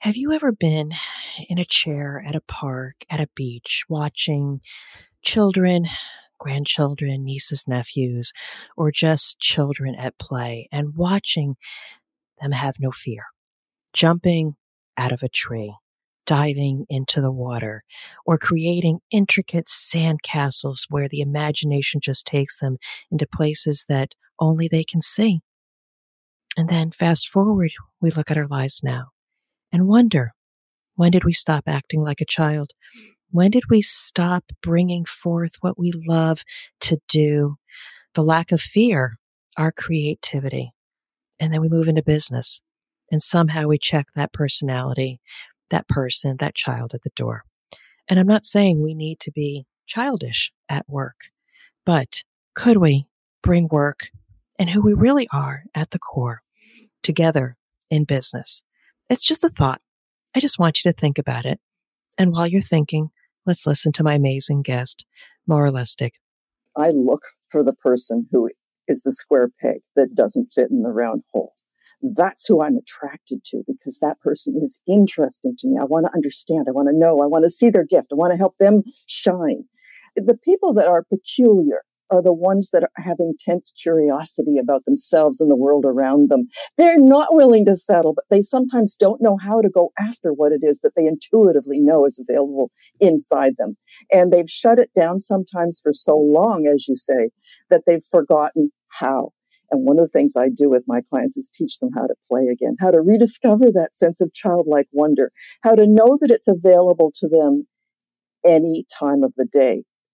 Have you ever been in a chair at a park, at a beach, watching children, grandchildren, nieces, nephews, or just children at play and watching them have no fear, jumping out of a tree, diving into the water, or creating intricate sand castles where the imagination just takes them into places that only they can see? And then fast forward, we look at our lives now and wonder when did we stop acting like a child? When did we stop bringing forth what we love to do? The lack of fear, our creativity. And then we move into business and somehow we check that personality, that person, that child at the door. And I'm not saying we need to be childish at work, but could we bring work and who we really are at the core together in business? It's just a thought. I just want you to think about it. And while you're thinking, let's listen to my amazing guest, Maura Lustig. I look for the person who is the square peg that doesn't fit in the round hole. That's who I'm attracted to because that person is interesting to me. I want to understand. I want to know. I want to see their gift. I want to help them shine. The people that are peculiar are the ones that have intense curiosity about themselves and the world around them. They're not willing to settle, but they sometimes don't know how to go after what it is that they intuitively know is available inside them. And they've shut it down sometimes for so long, as you say, that they've forgotten how. And one of the things I do with my clients is teach them how to play again, how to rediscover that sense of childlike wonder, how to know that it's available to them any time of the day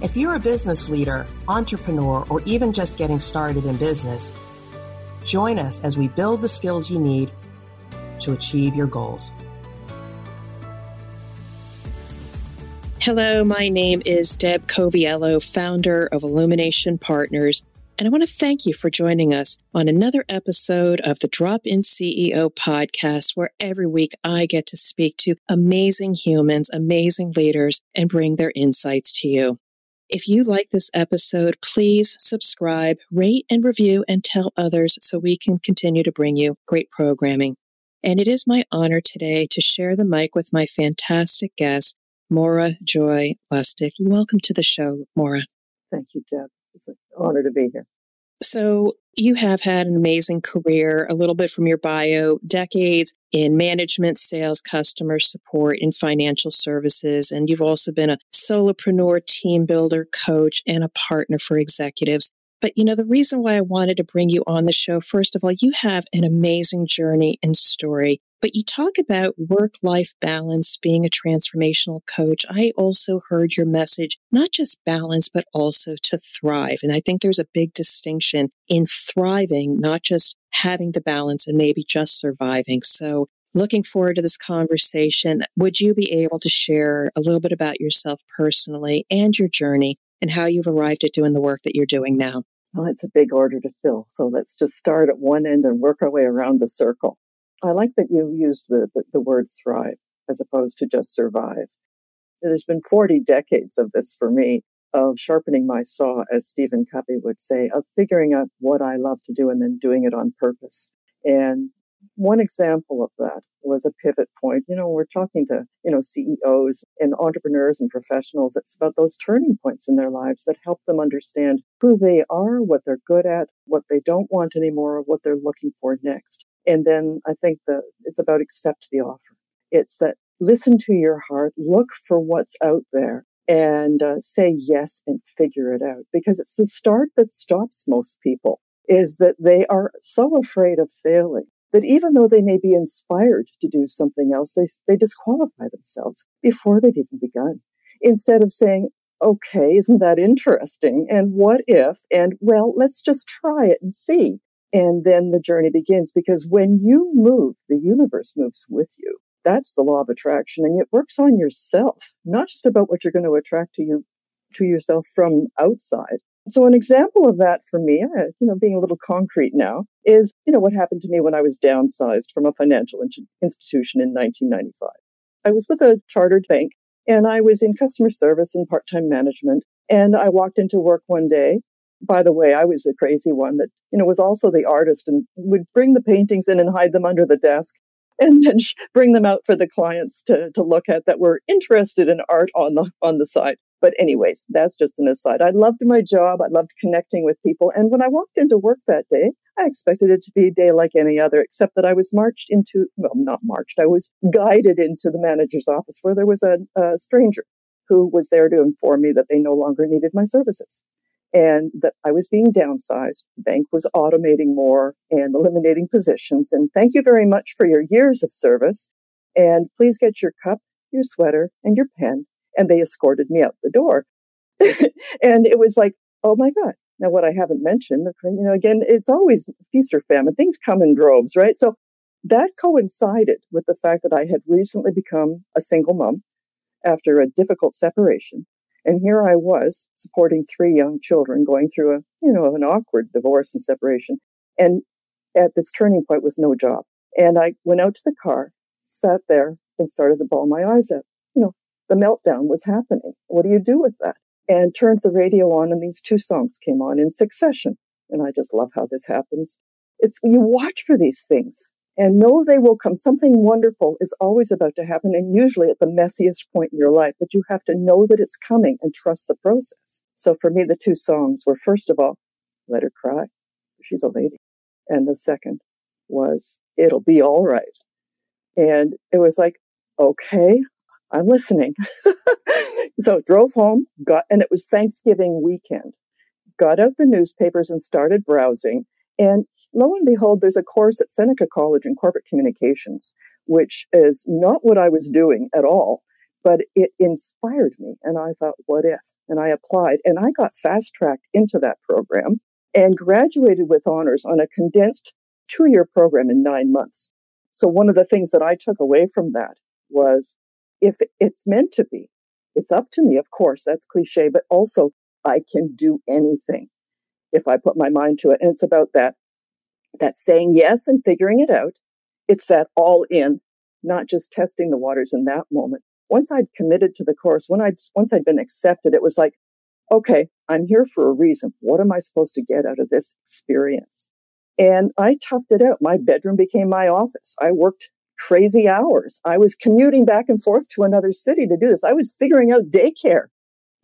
If you're a business leader, entrepreneur, or even just getting started in business, join us as we build the skills you need to achieve your goals. Hello, my name is Deb Coviello, founder of Illumination Partners, and I want to thank you for joining us on another episode of the Drop In CEO podcast, where every week I get to speak to amazing humans, amazing leaders, and bring their insights to you. If you like this episode, please subscribe, rate, and review, and tell others so we can continue to bring you great programming. And it is my honor today to share the mic with my fantastic guest, Maura Joy Lustig. Welcome to the show, Maura. Thank you, Deb. It's an honor to be here. So, you have had an amazing career, a little bit from your bio, decades in management, sales, customer support, in financial services. And you've also been a solopreneur, team builder, coach, and a partner for executives. But you know, the reason why I wanted to bring you on the show, first of all, you have an amazing journey and story. But you talk about work life balance, being a transformational coach. I also heard your message, not just balance, but also to thrive. And I think there's a big distinction in thriving, not just having the balance and maybe just surviving. So looking forward to this conversation. Would you be able to share a little bit about yourself personally and your journey and how you've arrived at doing the work that you're doing now? Well, it's a big order to fill. So let's just start at one end and work our way around the circle. I like that you used the, the, the word thrive as opposed to just survive. There's been 40 decades of this for me, of sharpening my saw, as Stephen Covey would say, of figuring out what I love to do and then doing it on purpose. And one example of that was a pivot point. You know, we're talking to, you know, CEOs and entrepreneurs and professionals. It's about those turning points in their lives that help them understand who they are, what they're good at, what they don't want anymore, what they're looking for next. And then I think that it's about accept the offer. It's that listen to your heart, look for what's out there and uh, say yes and figure it out because it's the start that stops most people is that they are so afraid of failing that even though they may be inspired to do something else, they, they disqualify themselves before they've even begun. Instead of saying, okay, isn't that interesting? And what if? And well, let's just try it and see. And then the journey begins because when you move, the universe moves with you. That's the law of attraction. And it works on yourself, not just about what you're going to attract to you, to yourself from outside. So an example of that for me, uh, you know, being a little concrete now, is, you know, what happened to me when I was downsized from a financial in- institution in 1995. I was with a chartered bank and I was in customer service and part-time management. And I walked into work one day. By the way, I was the crazy one that, you know, was also the artist and would bring the paintings in and hide them under the desk and then bring them out for the clients to, to look at that were interested in art on the, on the side. But anyways, that's just an aside. I loved my job. I loved connecting with people. And when I walked into work that day, I expected it to be a day like any other, except that I was marched into, well, not marched, I was guided into the manager's office where there was a, a stranger who was there to inform me that they no longer needed my services and that I was being downsized. The bank was automating more and eliminating positions. And thank you very much for your years of service. And please get your cup, your sweater, and your pen and they escorted me out the door. and it was like, oh my God. Now, what I haven't mentioned, you know, again, it's always feast or famine. Things come in droves, right? So that coincided with the fact that I had recently become a single mom after a difficult separation. And here I was supporting three young children going through a, you know, an awkward divorce and separation. And at this turning point was no job. And I went out to the car, sat there and started to bawl my eyes out. You know, the meltdown was happening. What do you do with that? And turned the radio on, and these two songs came on in succession. And I just love how this happens. It's you watch for these things and know they will come. Something wonderful is always about to happen, and usually at the messiest point in your life, but you have to know that it's coming and trust the process. So for me, the two songs were first of all, Let Her Cry. She's a lady. And the second was, It'll Be All Right. And it was like, okay, I'm listening. so drove home, got, and it was Thanksgiving weekend. Got out the newspapers and started browsing. And lo and behold, there's a course at Seneca College in corporate communications, which is not what I was doing at all, but it inspired me. And I thought, what if? And I applied and I got fast tracked into that program and graduated with honors on a condensed two year program in nine months. So one of the things that I took away from that was if it's meant to be, it's up to me, of course, that's cliche, but also I can do anything if I put my mind to it. And it's about that, that saying yes and figuring it out. It's that all in, not just testing the waters in that moment. Once I'd committed to the course, when I'd, once I'd been accepted, it was like, okay, I'm here for a reason. What am I supposed to get out of this experience? And I toughed it out. My bedroom became my office. I worked crazy hours. I was commuting back and forth to another city to do this. I was figuring out daycare.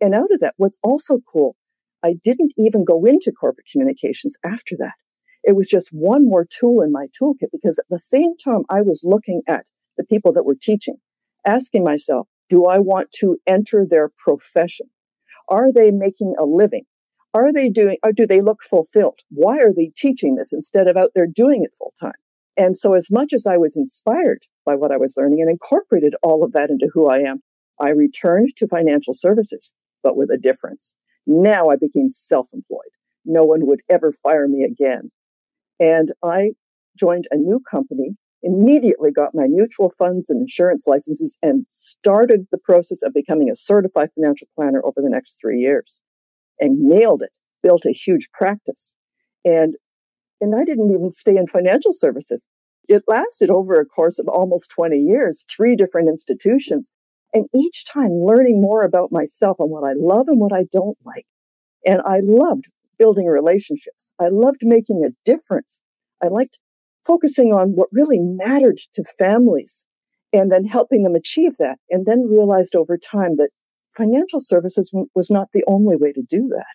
And out of that, what's also cool, I didn't even go into corporate communications after that. It was just one more tool in my toolkit because at the same time I was looking at the people that were teaching, asking myself, do I want to enter their profession? Are they making a living? Are they doing, or do they look fulfilled? Why are they teaching this instead of out there doing it full time? And so, as much as I was inspired by what I was learning and incorporated all of that into who I am, I returned to financial services, but with a difference. Now I became self employed. No one would ever fire me again. And I joined a new company, immediately got my mutual funds and insurance licenses, and started the process of becoming a certified financial planner over the next three years and nailed it, built a huge practice. And and I didn't even stay in financial services. It lasted over a course of almost 20 years, three different institutions, and each time learning more about myself and what I love and what I don't like. And I loved building relationships. I loved making a difference. I liked focusing on what really mattered to families and then helping them achieve that. And then realized over time that financial services was not the only way to do that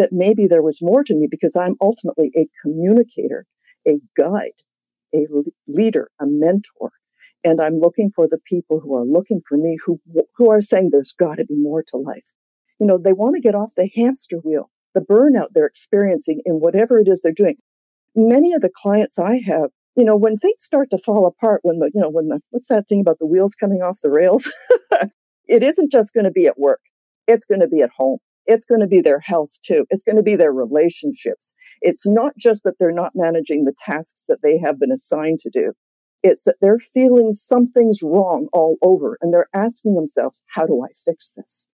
that maybe there was more to me because I'm ultimately a communicator, a guide, a leader, a mentor. And I'm looking for the people who are looking for me, who, who are saying there's got to be more to life. You know, they want to get off the hamster wheel, the burnout they're experiencing in whatever it is they're doing. Many of the clients I have, you know, when things start to fall apart, when the, you know, when the, what's that thing about the wheels coming off the rails? it isn't just going to be at work. It's going to be at home it's going to be their health too. It's going to be their relationships. It's not just that they're not managing the tasks that they have been assigned to do. It's that they're feeling something's wrong all over and they're asking themselves, how do I fix this?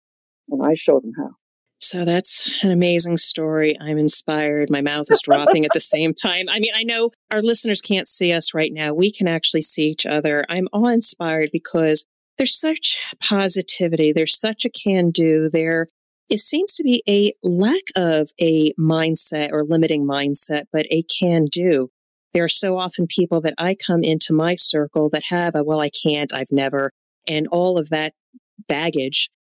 And I show them how. So that's an amazing story. I'm inspired. My mouth is dropping at the same time. I mean, I know our listeners can't see us right now. We can actually see each other. I'm all inspired because there's such positivity. There's such a can do. There it seems to be a lack of a mindset or limiting mindset, but a can do. There are so often people that I come into my circle that have a, well, I can't, I've never, and all of that baggage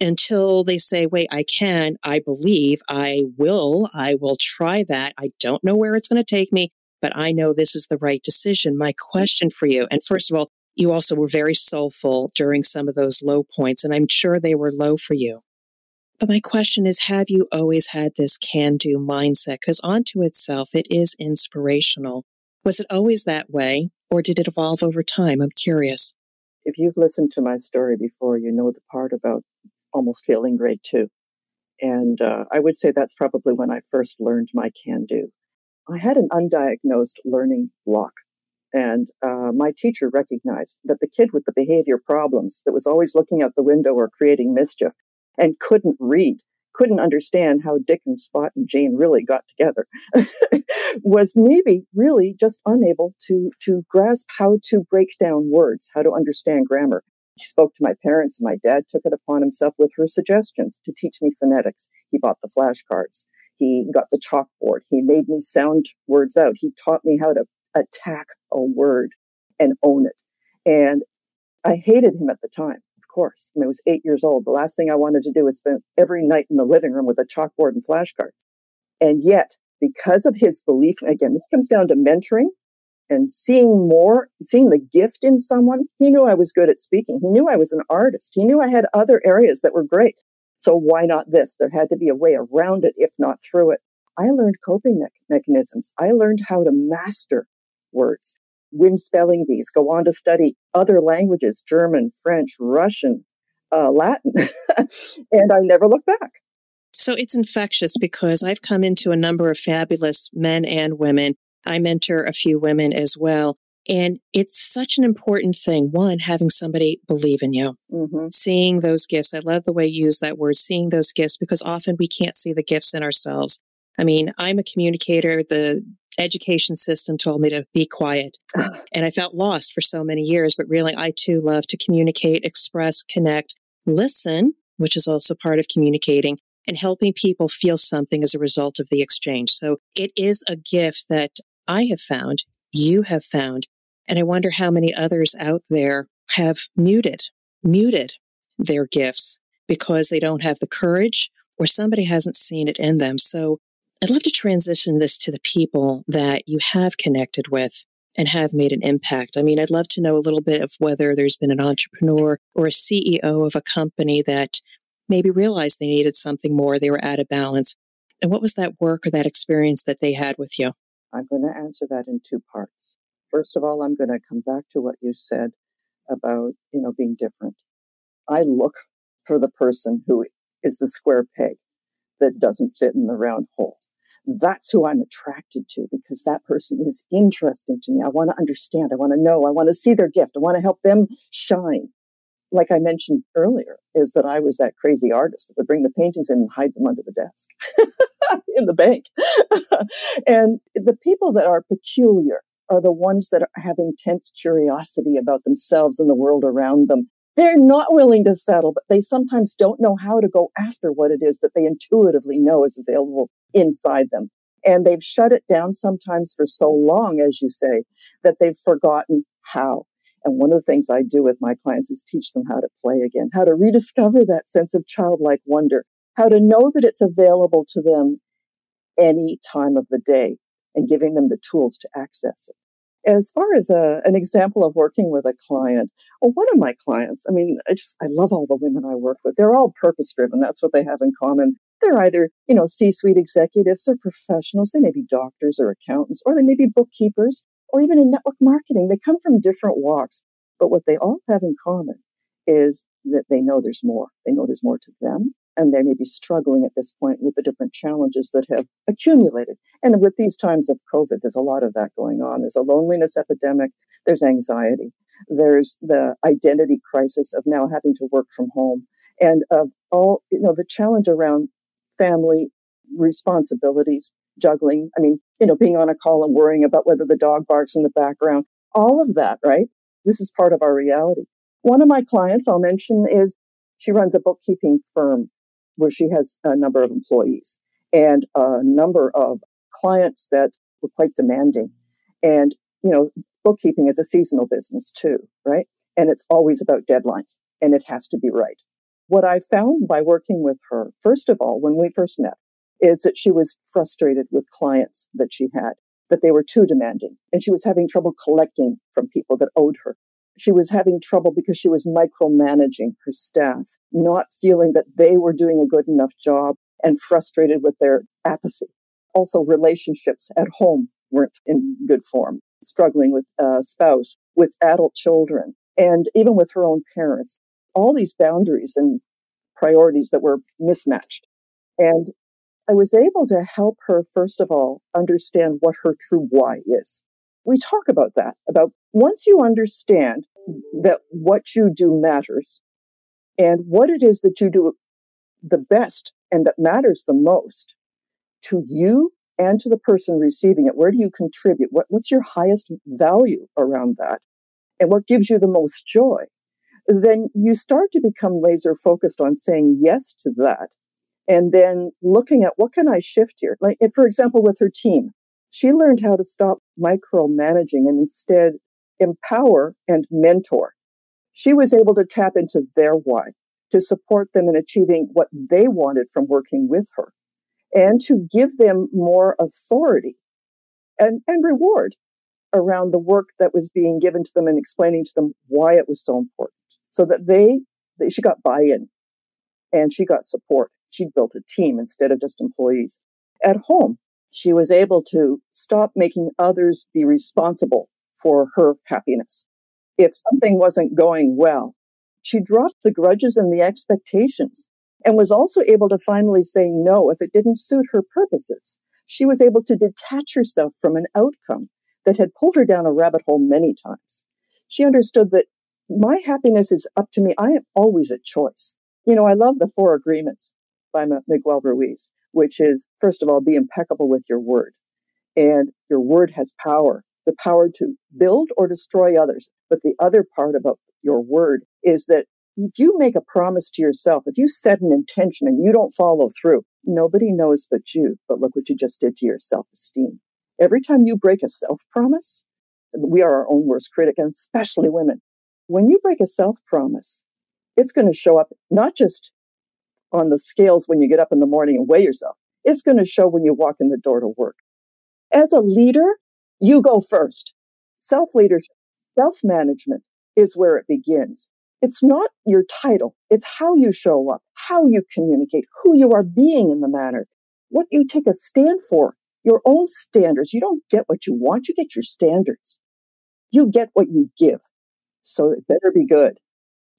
until they say, wait, I can, I believe, I will, I will try that. I don't know where it's going to take me, but I know this is the right decision. My question for you, and first of all, you also were very soulful during some of those low points, and I'm sure they were low for you. But my question is Have you always had this can do mindset? Because onto itself, it is inspirational. Was it always that way, or did it evolve over time? I'm curious. If you've listened to my story before, you know the part about almost failing grade two. And uh, I would say that's probably when I first learned my can do. I had an undiagnosed learning block. And uh, my teacher recognized that the kid with the behavior problems that was always looking out the window or creating mischief and couldn't read, couldn't understand how Dick and Spot and Jane really got together, was maybe really just unable to, to grasp how to break down words, how to understand grammar. She spoke to my parents, and my dad took it upon himself with her suggestions to teach me phonetics. He bought the flashcards. He got the chalkboard. He made me sound words out. He taught me how to attack a word and own it. And I hated him at the time course. I, mean, I was eight years old. The last thing I wanted to do was spend every night in the living room with a chalkboard and flashcards. And yet, because of his belief, again, this comes down to mentoring and seeing more, seeing the gift in someone. He knew I was good at speaking. He knew I was an artist. He knew I had other areas that were great. So why not this? There had to be a way around it, if not through it. I learned coping me- mechanisms. I learned how to master words win spelling bees, go on to study other languages, German, French, Russian, uh, Latin. and I never looked back. So it's infectious because I've come into a number of fabulous men and women. I mentor a few women as well. And it's such an important thing. One, having somebody believe in you, mm-hmm. seeing those gifts. I love the way you use that word, seeing those gifts, because often we can't see the gifts in ourselves. I mean, I'm a communicator. The education system told me to be quiet. and I felt lost for so many years, but really, I too love to communicate, express, connect, listen, which is also part of communicating, and helping people feel something as a result of the exchange. So it is a gift that I have found, you have found, and I wonder how many others out there have muted, muted their gifts because they don't have the courage or somebody hasn't seen it in them. So I'd love to transition this to the people that you have connected with and have made an impact. I mean, I'd love to know a little bit of whether there's been an entrepreneur or a CEO of a company that maybe realized they needed something more, they were out of balance. And what was that work or that experience that they had with you? I'm going to answer that in two parts. First of all, I'm going to come back to what you said about, you know, being different. I look for the person who is the square peg that doesn't fit in the round hole that's who I'm attracted to because that person is interesting to me. I want to understand. I want to know. I want to see their gift. I want to help them shine. Like I mentioned earlier, is that I was that crazy artist that would bring the paintings in and hide them under the desk in the bank. and the people that are peculiar are the ones that have intense curiosity about themselves and the world around them they're not willing to settle, but they sometimes don't know how to go after what it is that they intuitively know is available inside them. And they've shut it down sometimes for so long, as you say, that they've forgotten how. And one of the things I do with my clients is teach them how to play again, how to rediscover that sense of childlike wonder, how to know that it's available to them any time of the day and giving them the tools to access it. As far as a, an example of working with a client, well, one of my clients, I mean, I just, I love all the women I work with. They're all purpose driven. That's what they have in common. They're either, you know, C suite executives or professionals. They may be doctors or accountants, or they may be bookkeepers, or even in network marketing. They come from different walks. But what they all have in common is that they know there's more. They know there's more to them and they may be struggling at this point with the different challenges that have accumulated. And with these times of COVID, there's a lot of that going on. There's a loneliness epidemic, there's anxiety, there's the identity crisis of now having to work from home, and of all, you know, the challenge around family responsibilities, juggling. I mean, you know, being on a call and worrying about whether the dog barks in the background, all of that, right? This is part of our reality. One of my clients I'll mention is she runs a bookkeeping firm where she has a number of employees and a number of clients that were quite demanding. And, you know, bookkeeping is a seasonal business too, right? And it's always about deadlines and it has to be right. What I found by working with her, first of all, when we first met, is that she was frustrated with clients that she had, that they were too demanding, and she was having trouble collecting from people that owed her. She was having trouble because she was micromanaging her staff, not feeling that they were doing a good enough job and frustrated with their apathy. Also, relationships at home weren't in good form, struggling with a spouse, with adult children, and even with her own parents. All these boundaries and priorities that were mismatched. And I was able to help her, first of all, understand what her true why is. We talk about that, about once you understand that what you do matters and what it is that you do the best and that matters the most to you and to the person receiving it, where do you contribute? What, what's your highest value around that? And what gives you the most joy? Then you start to become laser focused on saying yes to that. And then looking at what can I shift here? Like, for example, with her team, she learned how to stop micromanaging and instead empower and mentor. She was able to tap into their why to support them in achieving what they wanted from working with her and to give them more authority and, and reward around the work that was being given to them and explaining to them why it was so important so that they, they she got buy-in and she got support she built a team instead of just employees at home she was able to stop making others be responsible for her happiness. If something wasn't going well, she dropped the grudges and the expectations and was also able to finally say no if it didn't suit her purposes. She was able to detach herself from an outcome that had pulled her down a rabbit hole many times. She understood that my happiness is up to me. I am always a choice. You know, I love the four agreements by Miguel Ruiz which is, first of all, be impeccable with your word. And your word has power, the power to build or destroy others. But the other part about your word is that if you make a promise to yourself, if you set an intention and you don't follow through, nobody knows but you. But look what you just did to your self esteem. Every time you break a self promise, we are our own worst critic, and especially women. When you break a self promise, it's going to show up not just on the scales when you get up in the morning and weigh yourself. It's going to show when you walk in the door to work. As a leader, you go first. Self leadership, self management is where it begins. It's not your title. It's how you show up, how you communicate, who you are being in the manner, what you take a stand for, your own standards. You don't get what you want. You get your standards. You get what you give. So it better be good.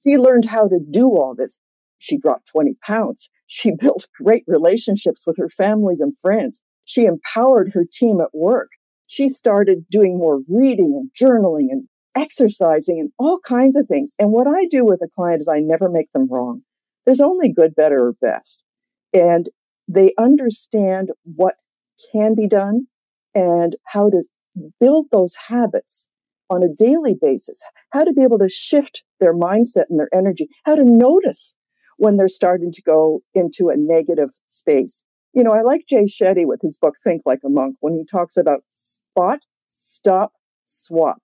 She learned how to do all this. She dropped 20 pounds. She built great relationships with her families and friends. She empowered her team at work. She started doing more reading and journaling and exercising and all kinds of things. And what I do with a client is I never make them wrong. There's only good, better, or best. And they understand what can be done and how to build those habits on a daily basis, how to be able to shift their mindset and their energy, how to notice when they're starting to go into a negative space. You know, I like Jay Shetty with his book Think Like a Monk when he talks about spot, stop, swap.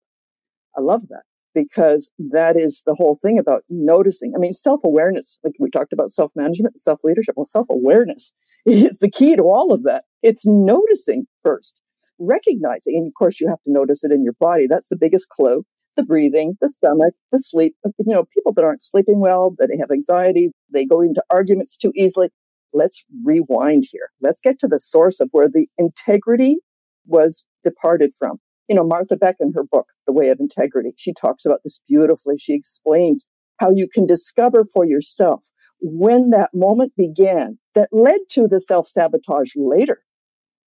I love that because that is the whole thing about noticing. I mean, self awareness, like we talked about self management, self leadership. Well, self awareness is the key to all of that. It's noticing first, recognizing. And of course, you have to notice it in your body. That's the biggest clue the breathing, the stomach, the sleep. Uh, you know, people that aren't sleeping well, that have anxiety, they go into arguments too easily. Let's rewind here. Let's get to the source of where the integrity was departed from. You know, Martha Beck in her book, The Way of Integrity, she talks about this beautifully. She explains how you can discover for yourself when that moment began that led to the self sabotage later.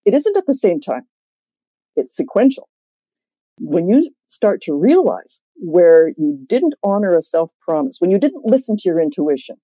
It isn't at the same time. It's sequential. When you start to realize where you didn't honor a self promise, when you didn't listen to your intuition,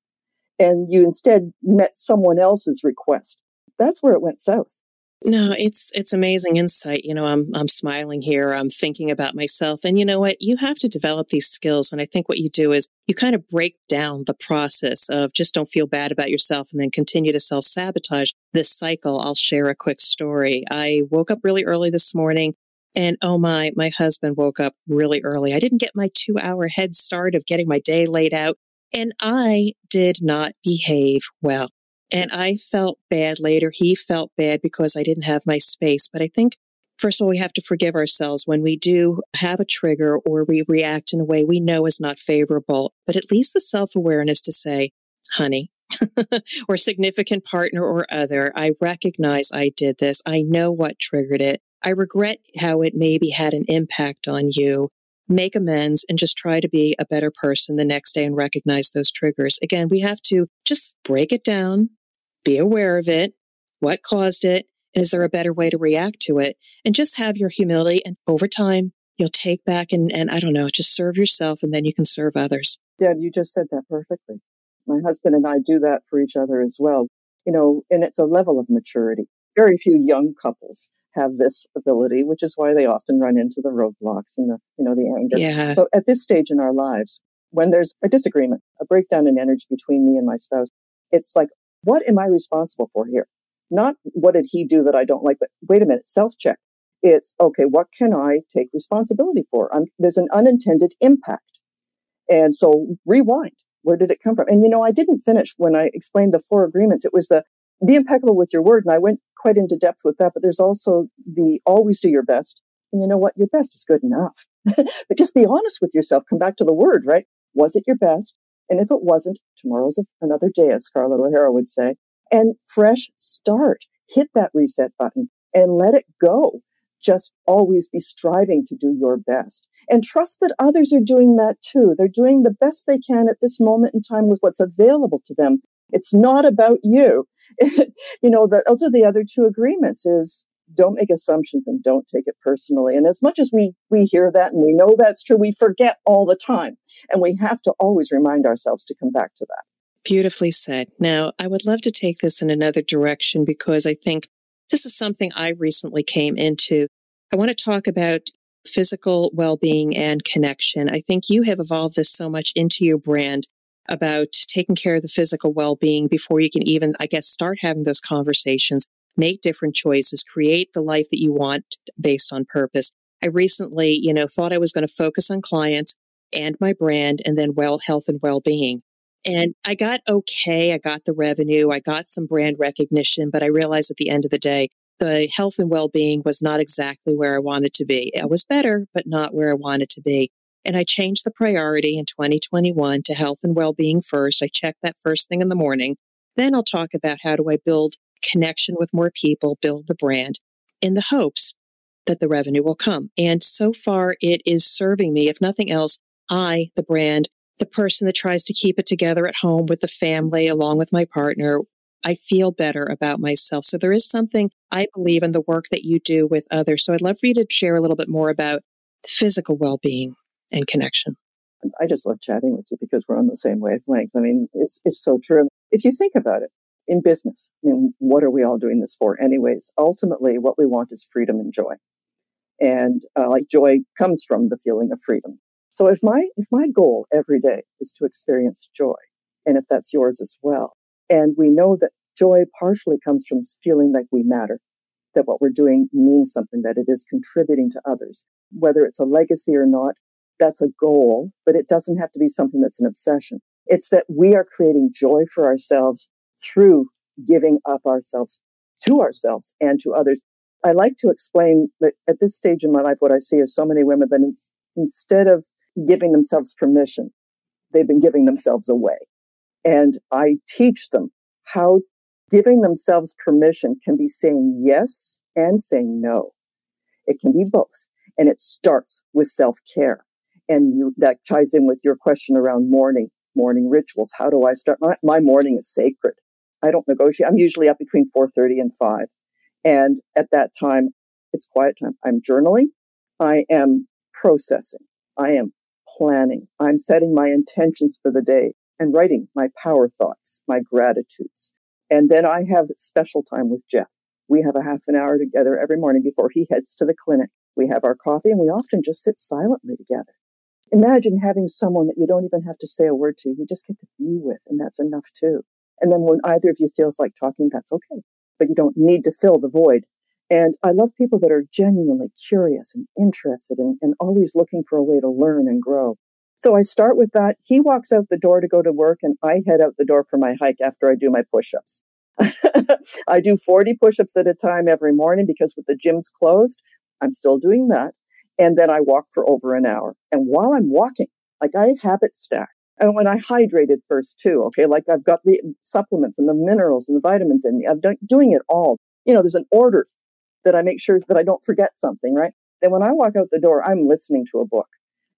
and you instead met someone else's request, that's where it went south. No, it's it's amazing insight. You know, I'm I'm smiling here. I'm thinking about myself. And you know what? You have to develop these skills. And I think what you do is you kind of break down the process of just don't feel bad about yourself and then continue to self-sabotage this cycle. I'll share a quick story. I woke up really early this morning and oh my, my husband woke up really early. I didn't get my two hour head start of getting my day laid out. And I did not behave well. And I felt bad later. He felt bad because I didn't have my space. But I think, first of all, we have to forgive ourselves when we do have a trigger or we react in a way we know is not favorable. But at least the self awareness to say, honey, or significant partner or other, I recognize I did this. I know what triggered it. I regret how it maybe had an impact on you make amends and just try to be a better person the next day and recognize those triggers. Again, we have to just break it down, be aware of it, what caused it, and is there a better way to react to it? And just have your humility. And over time, you'll take back and, and I don't know, just serve yourself and then you can serve others. Yeah, you just said that perfectly. My husband and I do that for each other as well. You know, and it's a level of maturity. Very few young couples have this ability, which is why they often run into the roadblocks and the, you know, the anger. Yeah. So at this stage in our lives, when there's a disagreement, a breakdown in energy between me and my spouse, it's like, what am I responsible for here? Not what did he do that I don't like, but wait a minute, self check. It's okay, what can I take responsibility for? I'm, there's an unintended impact. And so rewind. Where did it come from? And you know, I didn't finish when I explained the four agreements. It was the be impeccable with your word. And I went quite into depth with that, but there's also the always do your best. And you know what? Your best is good enough. but just be honest with yourself. Come back to the word, right? Was it your best? And if it wasn't, tomorrow's another day, as Scarlett O'Hara would say. And fresh start. Hit that reset button and let it go. Just always be striving to do your best and trust that others are doing that too. They're doing the best they can at this moment in time with what's available to them. It's not about you. you know, the, are the other two agreements is don't make assumptions and don't take it personally. And as much as we, we hear that and we know that's true, we forget all the time. And we have to always remind ourselves to come back to that. Beautifully said. Now, I would love to take this in another direction because I think this is something I recently came into. I want to talk about physical well being and connection. I think you have evolved this so much into your brand about taking care of the physical well being before you can even, I guess, start having those conversations, make different choices, create the life that you want based on purpose. I recently, you know, thought I was going to focus on clients and my brand and then well health and well being. And I got okay. I got the revenue. I got some brand recognition, but I realized at the end of the day, the health and well being was not exactly where I wanted to be. It was better, but not where I wanted to be. And I changed the priority in 2021 to health and well-being first. I check that first thing in the morning. Then I'll talk about how do I build connection with more people, build the brand in the hopes that the revenue will come. And so far it is serving me. If nothing else, I, the brand, the person that tries to keep it together at home with the family along with my partner, I feel better about myself. So there is something I believe in the work that you do with others. So I'd love for you to share a little bit more about physical well-being and connection. I just love chatting with you because we're on the same wavelength. I mean, it's, it's so true. If you think about it in business, I mean, what are we all doing this for anyways? Ultimately, what we want is freedom and joy. And uh, like joy comes from the feeling of freedom. So if my, if my goal every day is to experience joy, and if that's yours as well, and we know that joy partially comes from feeling like we matter, that what we're doing means something, that it is contributing to others, whether it's a legacy or not, that's a goal, but it doesn't have to be something that's an obsession. It's that we are creating joy for ourselves through giving up ourselves to ourselves and to others. I like to explain that at this stage in my life, what I see is so many women that in, instead of giving themselves permission, they've been giving themselves away. And I teach them how giving themselves permission can be saying yes and saying no. It can be both. And it starts with self care and you, that ties in with your question around mourning. morning rituals. How do I start? My, my morning is sacred. I don't negotiate. I'm usually up between 4:30 and 5. And at that time, it's quiet time. I'm journaling. I am processing. I am planning. I'm setting my intentions for the day and writing my power thoughts, my gratitudes. And then I have special time with Jeff. We have a half an hour together every morning before he heads to the clinic. We have our coffee and we often just sit silently together. Imagine having someone that you don't even have to say a word to. You just get to be with, and that's enough too. And then when either of you feels like talking, that's okay. But you don't need to fill the void. And I love people that are genuinely curious and interested and, and always looking for a way to learn and grow. So I start with that. He walks out the door to go to work, and I head out the door for my hike after I do my push ups. I do 40 push ups at a time every morning because with the gyms closed, I'm still doing that. And then I walk for over an hour. And while I'm walking, like I have it stacked. And when I hydrated first too, okay, like I've got the supplements and the minerals and the vitamins in me. I'm doing it all. You know, there's an order that I make sure that I don't forget something, right? Then when I walk out the door, I'm listening to a book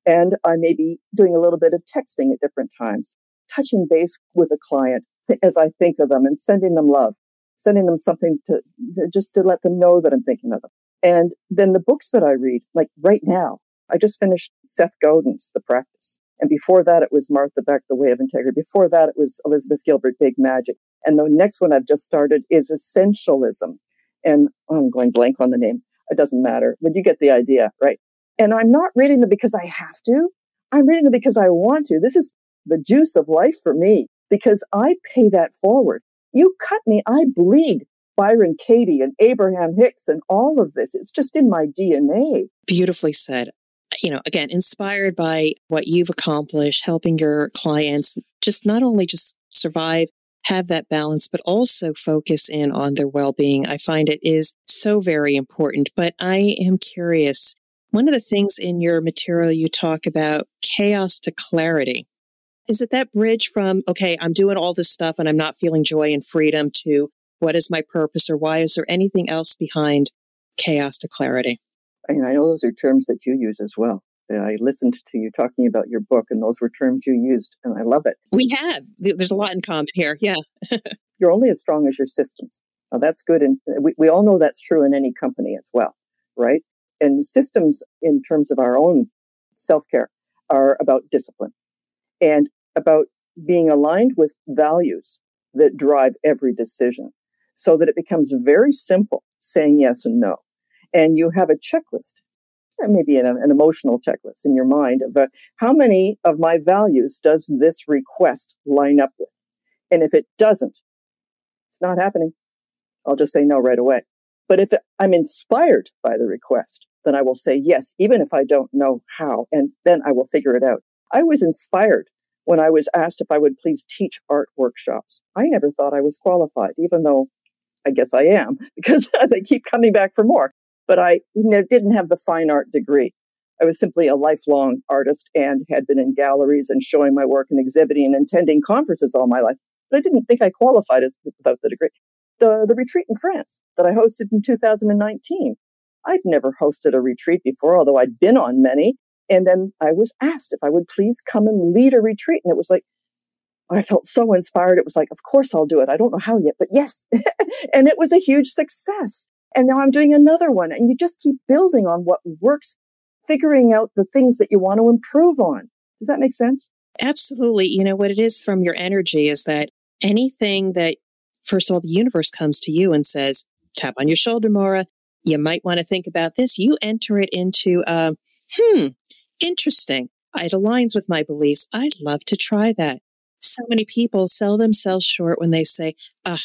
and I may be doing a little bit of texting at different times, touching base with a client as I think of them and sending them love, sending them something to, to just to let them know that I'm thinking of them. And then the books that I read, like right now, I just finished Seth Godin's The Practice. And before that, it was Martha Beck, The Way of Integrity. Before that, it was Elizabeth Gilbert, Big Magic. And the next one I've just started is Essentialism. And oh, I'm going blank on the name. It doesn't matter, but you get the idea, right? And I'm not reading them because I have to. I'm reading them because I want to. This is the juice of life for me because I pay that forward. You cut me, I bleed. Byron Katie and Abraham Hicks and all of this. It's just in my DNA. Beautifully said. You know, again, inspired by what you've accomplished, helping your clients just not only just survive, have that balance, but also focus in on their well being. I find it is so very important. But I am curious. One of the things in your material you talk about chaos to clarity. Is it that bridge from, okay, I'm doing all this stuff and I'm not feeling joy and freedom to what is my purpose or why? Is there anything else behind chaos to clarity? And I know those are terms that you use as well. I listened to you talking about your book, and those were terms you used, and I love it. We have. There's a lot in common here. Yeah. You're only as strong as your systems. Now, that's good. And we, we all know that's true in any company as well, right? And systems, in terms of our own self care, are about discipline and about being aligned with values that drive every decision so that it becomes very simple saying yes and no. And you have a checklist, maybe an, an emotional checklist in your mind of uh, how many of my values does this request line up with? And if it doesn't, it's not happening. I'll just say no right away. But if I'm inspired by the request, then I will say yes, even if I don't know how, and then I will figure it out. I was inspired when I was asked if I would please teach art workshops. I never thought I was qualified, even though I guess I am because they keep coming back for more. But I you know, didn't have the fine art degree. I was simply a lifelong artist and had been in galleries and showing my work and exhibiting and attending conferences all my life. But I didn't think I qualified as without the degree. The, the retreat in France that I hosted in 2019. I'd never hosted a retreat before, although I'd been on many. And then I was asked if I would please come and lead a retreat. And it was like, I felt so inspired. It was like, of course I'll do it. I don't know how yet, but yes. and it was a huge success. And now I'm doing another one. And you just keep building on what works, figuring out the things that you want to improve on. Does that make sense? Absolutely. You know, what it is from your energy is that anything that, first of all, the universe comes to you and says, tap on your shoulder, Maura. You might want to think about this. You enter it into, uh, hmm, interesting. It aligns with my beliefs. I'd love to try that so many people sell themselves short when they say, ah,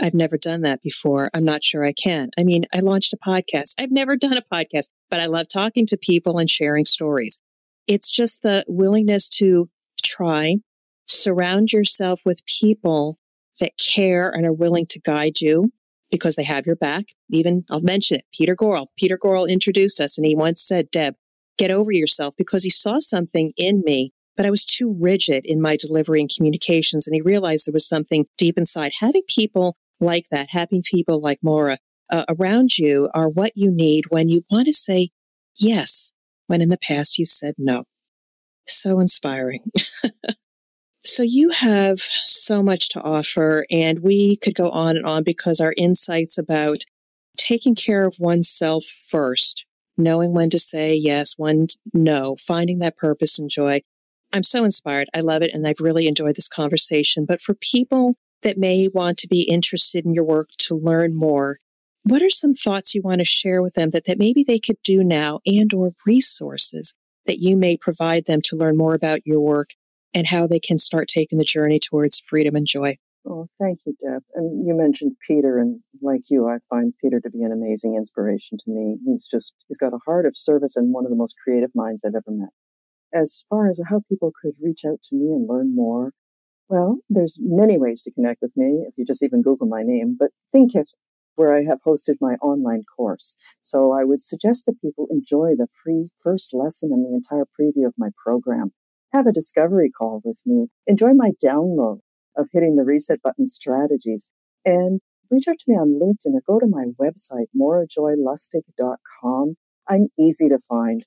I've never done that before. I'm not sure I can. I mean, I launched a podcast. I've never done a podcast, but I love talking to people and sharing stories. It's just the willingness to try, surround yourself with people that care and are willing to guide you because they have your back. Even I'll mention it. Peter Gorel. Peter Gorel introduced us and he once said, Deb, get over yourself because he saw something in me but I was too rigid in my delivery and communications. And he realized there was something deep inside. Having people like that, having people like Maura uh, around you are what you need when you want to say yes, when in the past you said no. So inspiring. So you have so much to offer, and we could go on and on because our insights about taking care of oneself first, knowing when to say yes, when no, finding that purpose and joy. I'm so inspired. I love it. And I've really enjoyed this conversation. But for people that may want to be interested in your work to learn more, what are some thoughts you want to share with them that, that maybe they could do now and or resources that you may provide them to learn more about your work and how they can start taking the journey towards freedom and joy? Oh, thank you, Deb. And you mentioned Peter, and like you, I find Peter to be an amazing inspiration to me. He's just, he's got a heart of service and one of the most creative minds I've ever met. As far as how people could reach out to me and learn more, well, there's many ways to connect with me if you just even Google my name, but think ThinkIt where I have hosted my online course. So I would suggest that people enjoy the free first lesson and the entire preview of my program. Have a discovery call with me. Enjoy my download of hitting the reset button strategies and reach out to me on LinkedIn or go to my website, maurajoylustig.com. I'm easy to find.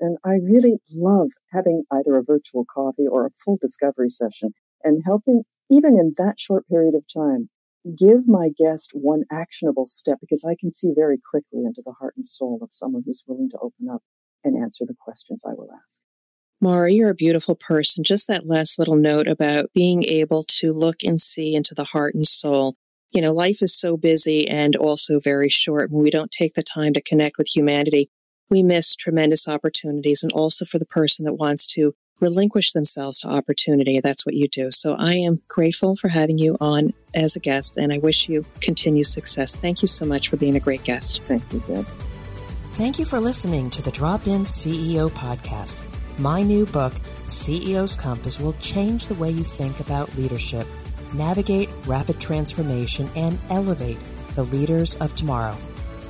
And I really love having either a virtual coffee or a full discovery session and helping, even in that short period of time, give my guest one actionable step because I can see very quickly into the heart and soul of someone who's willing to open up and answer the questions I will ask. Maura, you're a beautiful person. Just that last little note about being able to look and see into the heart and soul. You know, life is so busy and also very short. When we don't take the time to connect with humanity, we miss tremendous opportunities. And also for the person that wants to relinquish themselves to opportunity. That's what you do. So I am grateful for having you on as a guest, and I wish you continued success. Thank you so much for being a great guest. Thank you, Deb. Thank you for listening to the Drop In CEO podcast. My new book, CEO's Compass, will change the way you think about leadership, navigate rapid transformation, and elevate the leaders of tomorrow.